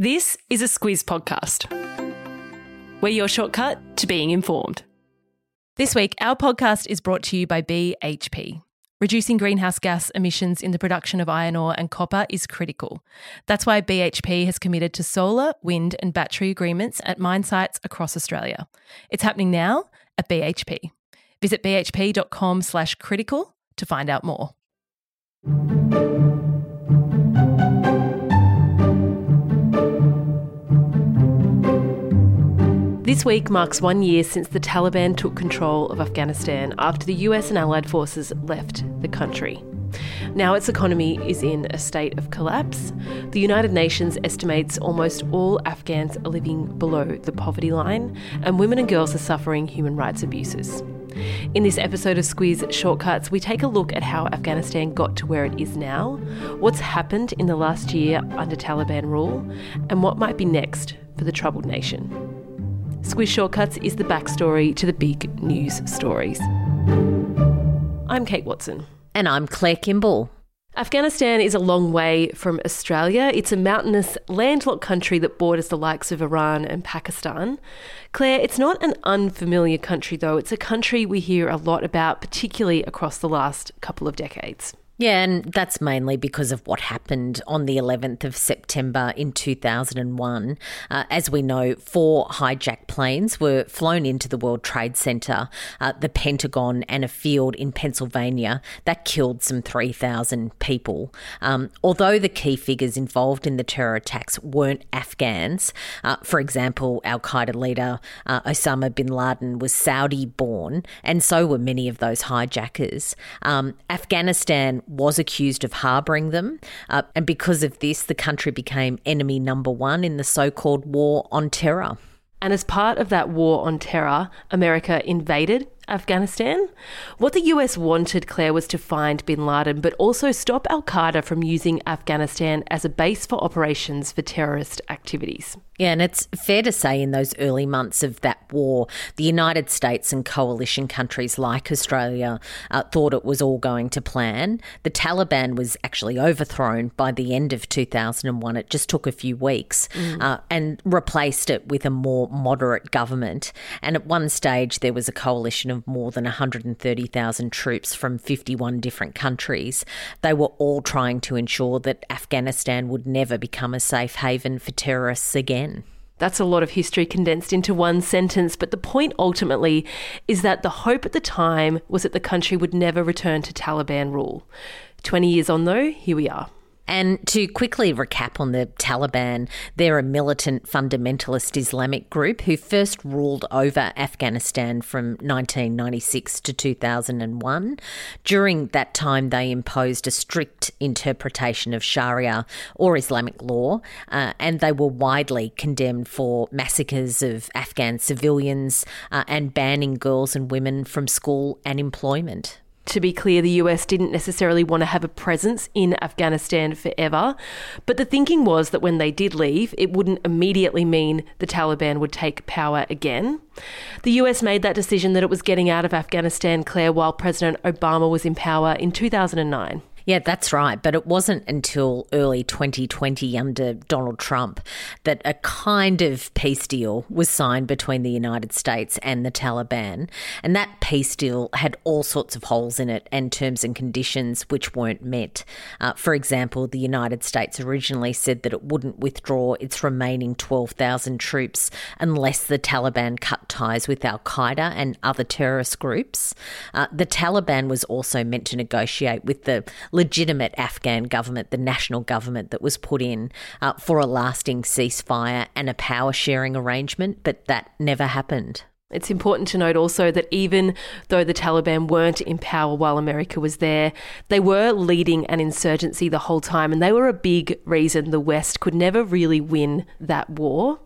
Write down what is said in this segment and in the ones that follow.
This is a Squiz podcast. We're your shortcut to being informed. This week, our podcast is brought to you by BHP. Reducing greenhouse gas emissions in the production of iron ore and copper is critical. That's why BHP has committed to solar, wind, and battery agreements at mine sites across Australia. It's happening now at BHP. Visit bhp.com slash critical to find out more. This week marks one year since the Taliban took control of Afghanistan after the US and Allied forces left the country. Now its economy is in a state of collapse. The United Nations estimates almost all Afghans are living below the poverty line, and women and girls are suffering human rights abuses. In this episode of Squiz Shortcuts, we take a look at how Afghanistan got to where it is now, what's happened in the last year under Taliban rule, and what might be next for the troubled nation. Squiz Shortcuts is the backstory to the big news stories. I'm Kate Watson. And I'm Claire Kimball. Afghanistan is a long way from Australia. It's a mountainous, landlocked country that borders the likes of Iran and Pakistan. Claire, it's not an unfamiliar country, though. It's a country we hear a lot about, particularly across the last couple of decades. Yeah, and that's mainly because of what happened on the 11th of September in 2001. Uh, as we know, four hijacked planes were flown into the World Trade Center, uh, the Pentagon, and a field in Pennsylvania that killed some 3,000 people. Um, although the key figures involved in the terror attacks weren't Afghans, uh, for example, Al Qaeda leader uh, Osama bin Laden was Saudi born, and so were many of those hijackers. Um, Afghanistan was accused of harbouring them. Uh, and because of this, the country became enemy number one in the so called War on Terror. And as part of that war on terror, America invaded Afghanistan. What the US wanted, Claire, was to find bin Laden, but also stop Al Qaeda from using Afghanistan as a base for operations for terrorist activities. Yeah, and it's fair to say in those early months of that war, the United States and coalition countries like Australia uh, thought it was all going to plan. The Taliban was actually overthrown by the end of 2001. It just took a few weeks mm. uh, and replaced it with a more moderate government. And at one stage, there was a coalition of more than 130,000 troops from 51 different countries. They were all trying to ensure that Afghanistan would never become a safe haven for terrorists again. That's a lot of history condensed into one sentence, but the point ultimately is that the hope at the time was that the country would never return to Taliban rule. 20 years on, though, here we are. And to quickly recap on the Taliban, they're a militant fundamentalist Islamic group who first ruled over Afghanistan from 1996 to 2001. During that time, they imposed a strict interpretation of Sharia or Islamic law, uh, and they were widely condemned for massacres of Afghan civilians uh, and banning girls and women from school and employment to be clear, the US didn't necessarily want to have a presence in Afghanistan forever. But the thinking was that when they did leave, it wouldn't immediately mean the Taliban would take power again. The US made that decision that it was getting out of Afghanistan, Claire, while President Obama was in power in 2009. Yeah, that's right. But it wasn't until early 2020 under Donald Trump that a kind of peace deal was signed between the United States and the Taliban. And that peace deal had all sorts of holes in it and terms and conditions which weren't met. Uh, for example, the United States originally said that it wouldn't withdraw its remaining 12,000 troops unless the Taliban cut ties with Al Qaeda and other terrorist groups. Uh, the Taliban was also meant to negotiate with the legitimate Afghan government, the national government that was put in uh, for a lasting ceasefire and a power sharing arrangement, but that never happened. It's important to note also that even though the Taliban weren't in power while America was there, they were leading an insurgency the whole time, and they were a big reason the West could never really win that war.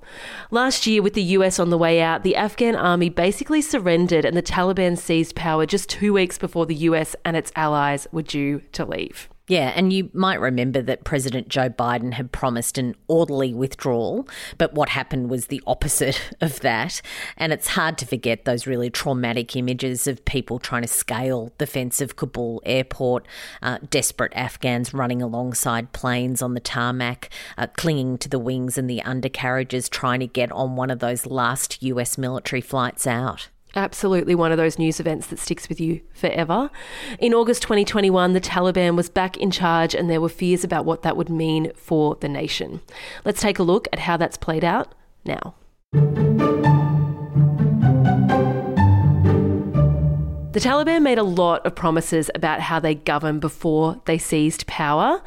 Last year, with the US on the way out, the Afghan army basically surrendered, and the Taliban seized power just two weeks before the US and its allies were due to leave. Yeah, and you might remember that President Joe Biden had promised an orderly withdrawal, but what happened was the opposite of that. And it's hard to forget those really traumatic images of people trying to scale the fence of Kabul airport, uh, desperate Afghans running alongside planes on the tarmac, uh, clinging to the wings and the undercarriages, trying to get on one of those last US military flights out absolutely one of those news events that sticks with you forever. In August 2021, the Taliban was back in charge and there were fears about what that would mean for the nation. Let's take a look at how that's played out now. The Taliban made a lot of promises about how they govern before they seized power.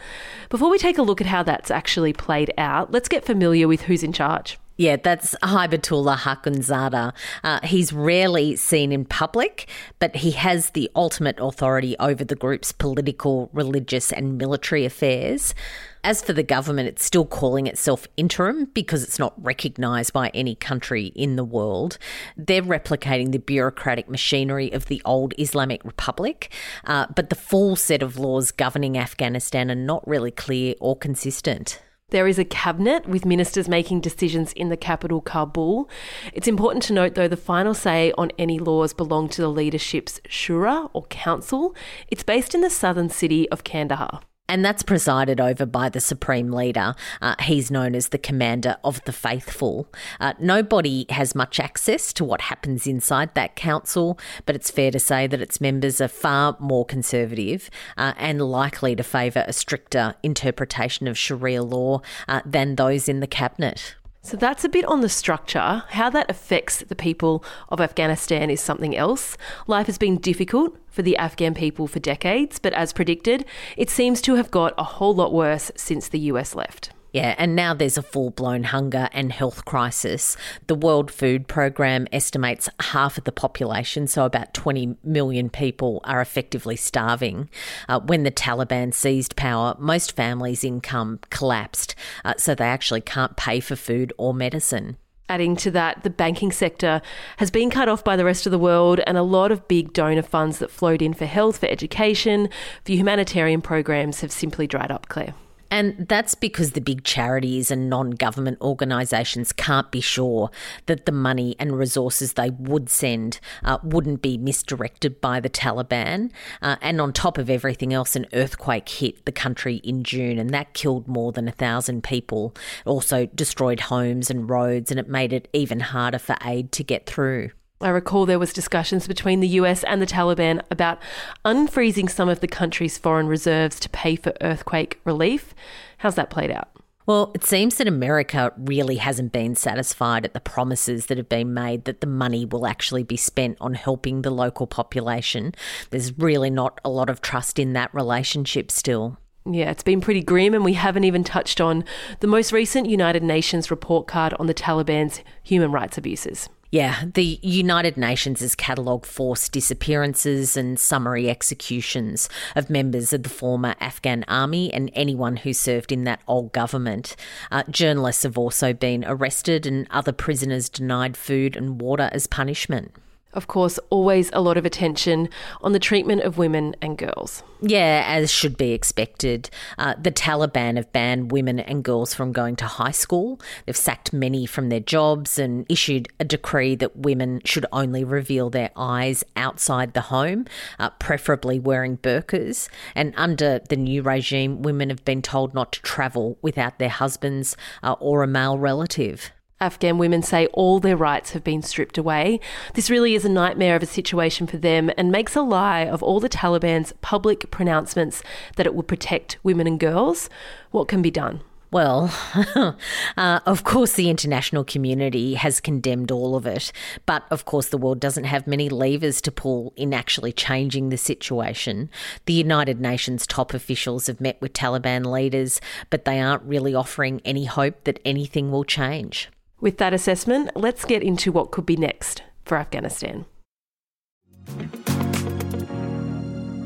Before we take a look at how that's actually played out, let's get familiar with who's in charge. Yeah, that's Hibatullah Akhundzada. Uh, he's rarely seen in public, but he has the ultimate authority over the group's political, religious, and military affairs. As for the government, it's still calling itself interim because it's not recognised by any country in the world. They're replicating the bureaucratic machinery of the old Islamic Republic, uh, but the full set of laws governing Afghanistan are not really clear or consistent. There is a cabinet with ministers making decisions in the capital, Kabul. It's important to note, though, the final say on any laws belong to the leadership's shura or council. It's based in the southern city of Kandahar. And that's presided over by the Supreme Leader. Uh, he's known as the Commander of the Faithful. Uh, nobody has much access to what happens inside that council, but it's fair to say that its members are far more conservative uh, and likely to favour a stricter interpretation of Sharia law uh, than those in the Cabinet. So that's a bit on the structure. How that affects the people of Afghanistan is something else. Life has been difficult for the Afghan people for decades, but as predicted, it seems to have got a whole lot worse since the US left. Yeah, and now there's a full blown hunger and health crisis. The World Food Programme estimates half of the population, so about 20 million people, are effectively starving. Uh, when the Taliban seized power, most families' income collapsed, uh, so they actually can't pay for food or medicine. Adding to that, the banking sector has been cut off by the rest of the world, and a lot of big donor funds that flowed in for health, for education, for humanitarian programs have simply dried up, Claire. And that's because the big charities and non government organisations can't be sure that the money and resources they would send uh, wouldn't be misdirected by the Taliban. Uh, and on top of everything else, an earthquake hit the country in June and that killed more than a thousand people. It also destroyed homes and roads and it made it even harder for aid to get through. I recall there was discussions between the US and the Taliban about unfreezing some of the country's foreign reserves to pay for earthquake relief. How's that played out? Well, it seems that America really hasn't been satisfied at the promises that have been made that the money will actually be spent on helping the local population. There's really not a lot of trust in that relationship still. Yeah, it's been pretty grim, and we haven't even touched on the most recent United Nations report card on the Taliban's human rights abuses. Yeah, the United Nations has catalogued forced disappearances and summary executions of members of the former Afghan army and anyone who served in that old government. Uh, journalists have also been arrested and other prisoners denied food and water as punishment. Of course, always a lot of attention on the treatment of women and girls. Yeah, as should be expected. Uh, the Taliban have banned women and girls from going to high school. They've sacked many from their jobs and issued a decree that women should only reveal their eyes outside the home, uh, preferably wearing burqas. And under the new regime, women have been told not to travel without their husbands uh, or a male relative. Afghan women say all their rights have been stripped away. This really is a nightmare of a situation for them and makes a lie of all the Taliban's public pronouncements that it would protect women and girls. What can be done? Well, uh, of course, the international community has condemned all of it, but of course, the world doesn't have many levers to pull in actually changing the situation. The United Nations top officials have met with Taliban leaders, but they aren't really offering any hope that anything will change. With that assessment, let's get into what could be next for Afghanistan.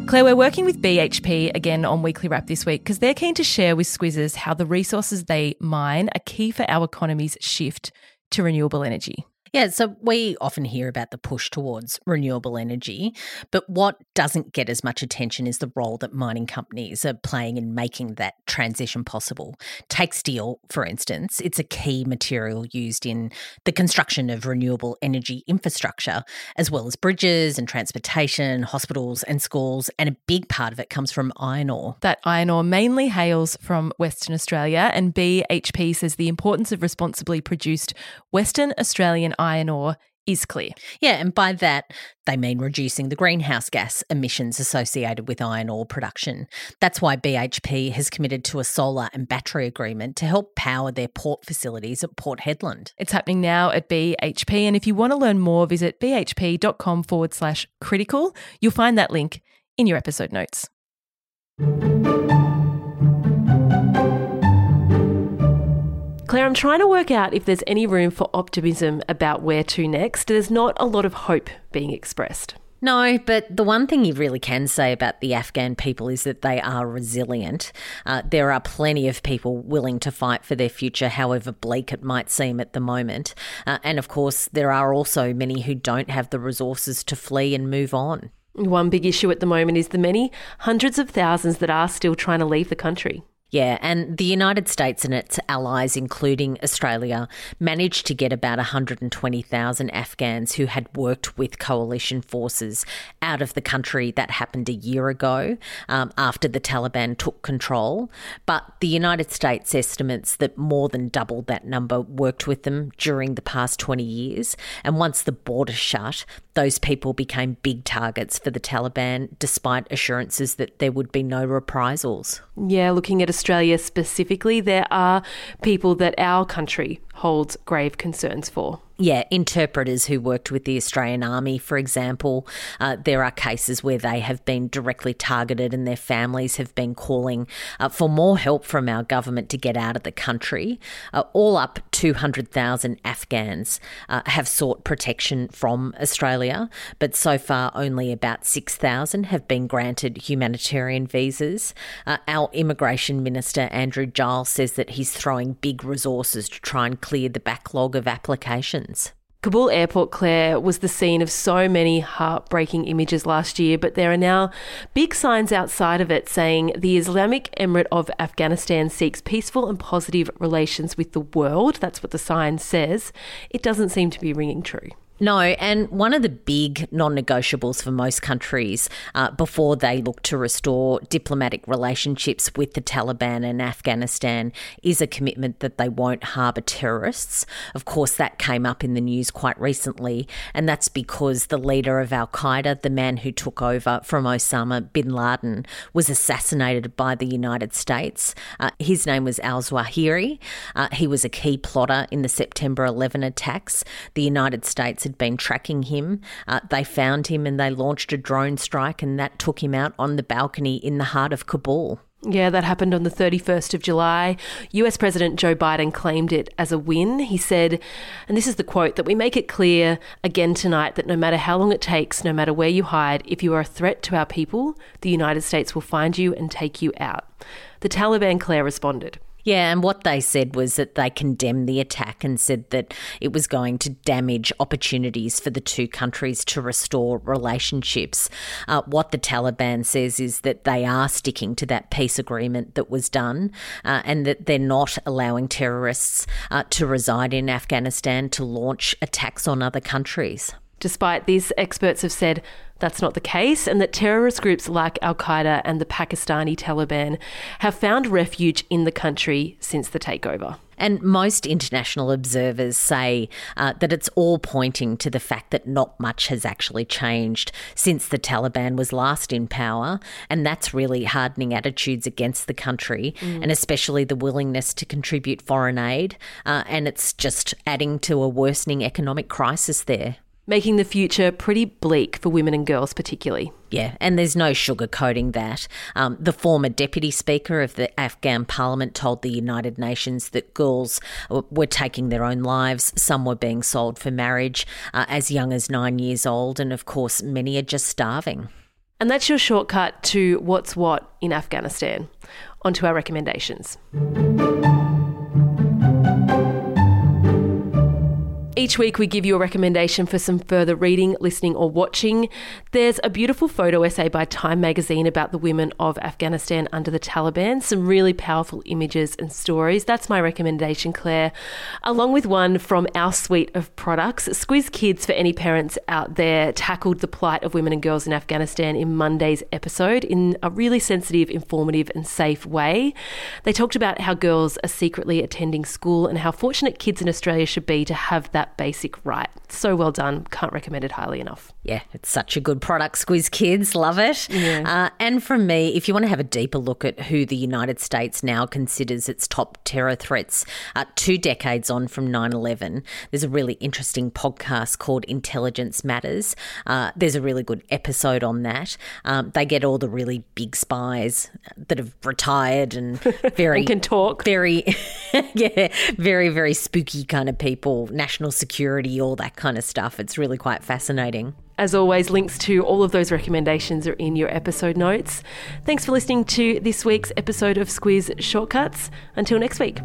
Claire, we're working with BHP again on Weekly Wrap this week because they're keen to share with Squizzes how the resources they mine are key for our economy's shift to renewable energy. Yeah, so we often hear about the push towards renewable energy, but what doesn't get as much attention is the role that mining companies are playing in making that transition possible. Take steel, for instance, it's a key material used in the construction of renewable energy infrastructure, as well as bridges and transportation, hospitals and schools, and a big part of it comes from iron ore. That iron ore mainly hails from Western Australia, and BHP says the importance of responsibly produced Western Australian iron ore is clear. Yeah, and by that, they mean reducing the greenhouse gas emissions associated with iron ore production. That's why BHP has committed to a solar and battery agreement to help power their port facilities at Port Hedland. It's happening now at BHP, and if you want to learn more, visit bhp.com forward slash critical. You'll find that link in your episode notes. Claire, I'm trying to work out if there's any room for optimism about where to next. There's not a lot of hope being expressed. No, but the one thing you really can say about the Afghan people is that they are resilient. Uh, there are plenty of people willing to fight for their future, however bleak it might seem at the moment. Uh, and of course, there are also many who don't have the resources to flee and move on. One big issue at the moment is the many hundreds of thousands that are still trying to leave the country. Yeah, and the United States and its allies, including Australia, managed to get about 120,000 Afghans who had worked with coalition forces out of the country. That happened a year ago um, after the Taliban took control. But the United States estimates that more than double that number worked with them during the past 20 years. And once the border shut, those people became big targets for the Taliban, despite assurances that there would be no reprisals. Yeah, looking at Australia specifically, there are people that our country holds grave concerns for. Yeah, interpreters who worked with the Australian Army, for example, uh, there are cases where they have been directly targeted and their families have been calling uh, for more help from our government to get out of the country. Uh, all up, 200,000 Afghans uh, have sought protection from Australia, but so far only about 6,000 have been granted humanitarian visas. Uh, our Immigration Minister, Andrew Giles, says that he's throwing big resources to try and clear the backlog of applications. Kabul Airport, Claire, was the scene of so many heartbreaking images last year, but there are now big signs outside of it saying the Islamic Emirate of Afghanistan seeks peaceful and positive relations with the world. That's what the sign says. It doesn't seem to be ringing true. No, and one of the big non negotiables for most countries uh, before they look to restore diplomatic relationships with the Taliban and Afghanistan is a commitment that they won't harbour terrorists. Of course, that came up in the news quite recently, and that's because the leader of Al Qaeda, the man who took over from Osama bin Laden, was assassinated by the United States. Uh, his name was al Zawahiri. Uh, he was a key plotter in the September 11 attacks. The United States had been tracking him. Uh, they found him and they launched a drone strike, and that took him out on the balcony in the heart of Kabul. Yeah, that happened on the 31st of July. US President Joe Biden claimed it as a win. He said, and this is the quote, that we make it clear again tonight that no matter how long it takes, no matter where you hide, if you are a threat to our people, the United States will find you and take you out. The Taliban, Claire, responded. Yeah, and what they said was that they condemned the attack and said that it was going to damage opportunities for the two countries to restore relationships. Uh, what the Taliban says is that they are sticking to that peace agreement that was done uh, and that they're not allowing terrorists uh, to reside in Afghanistan to launch attacks on other countries. Despite this, experts have said that's not the case, and that terrorist groups like Al Qaeda and the Pakistani Taliban have found refuge in the country since the takeover. And most international observers say uh, that it's all pointing to the fact that not much has actually changed since the Taliban was last in power. And that's really hardening attitudes against the country mm. and especially the willingness to contribute foreign aid. Uh, and it's just adding to a worsening economic crisis there making the future pretty bleak for women and girls, particularly. Yeah, and there's no sugarcoating that. Um, the former deputy speaker of the Afghan parliament told the United Nations that girls were taking their own lives. Some were being sold for marriage uh, as young as nine years old, and of course, many are just starving. And that's your shortcut to what's what in Afghanistan. On to our recommendations. Each week, we give you a recommendation for some further reading, listening, or watching. There's a beautiful photo essay by Time magazine about the women of Afghanistan under the Taliban, some really powerful images and stories. That's my recommendation, Claire, along with one from our suite of products. Squiz Kids, for any parents out there, tackled the plight of women and girls in Afghanistan in Monday's episode in a really sensitive, informative, and safe way. They talked about how girls are secretly attending school and how fortunate kids in Australia should be to have that that basic right. So well done. Can't recommend it highly enough. Yeah, it's such a good product. Squiz Kids, love it. Yeah. Uh, and from me, if you want to have a deeper look at who the United States now considers its top terror threats, uh, two decades on from 9 11, there's a really interesting podcast called Intelligence Matters. Uh, there's a really good episode on that. Um, they get all the really big spies that have retired and very and can talk. Very, yeah, very, very spooky kind of people, national security, all that kind of stuff. It's really quite fascinating. As always, links to all of those recommendations are in your episode notes. Thanks for listening to this week's episode of Squiz Shortcuts. Until next week.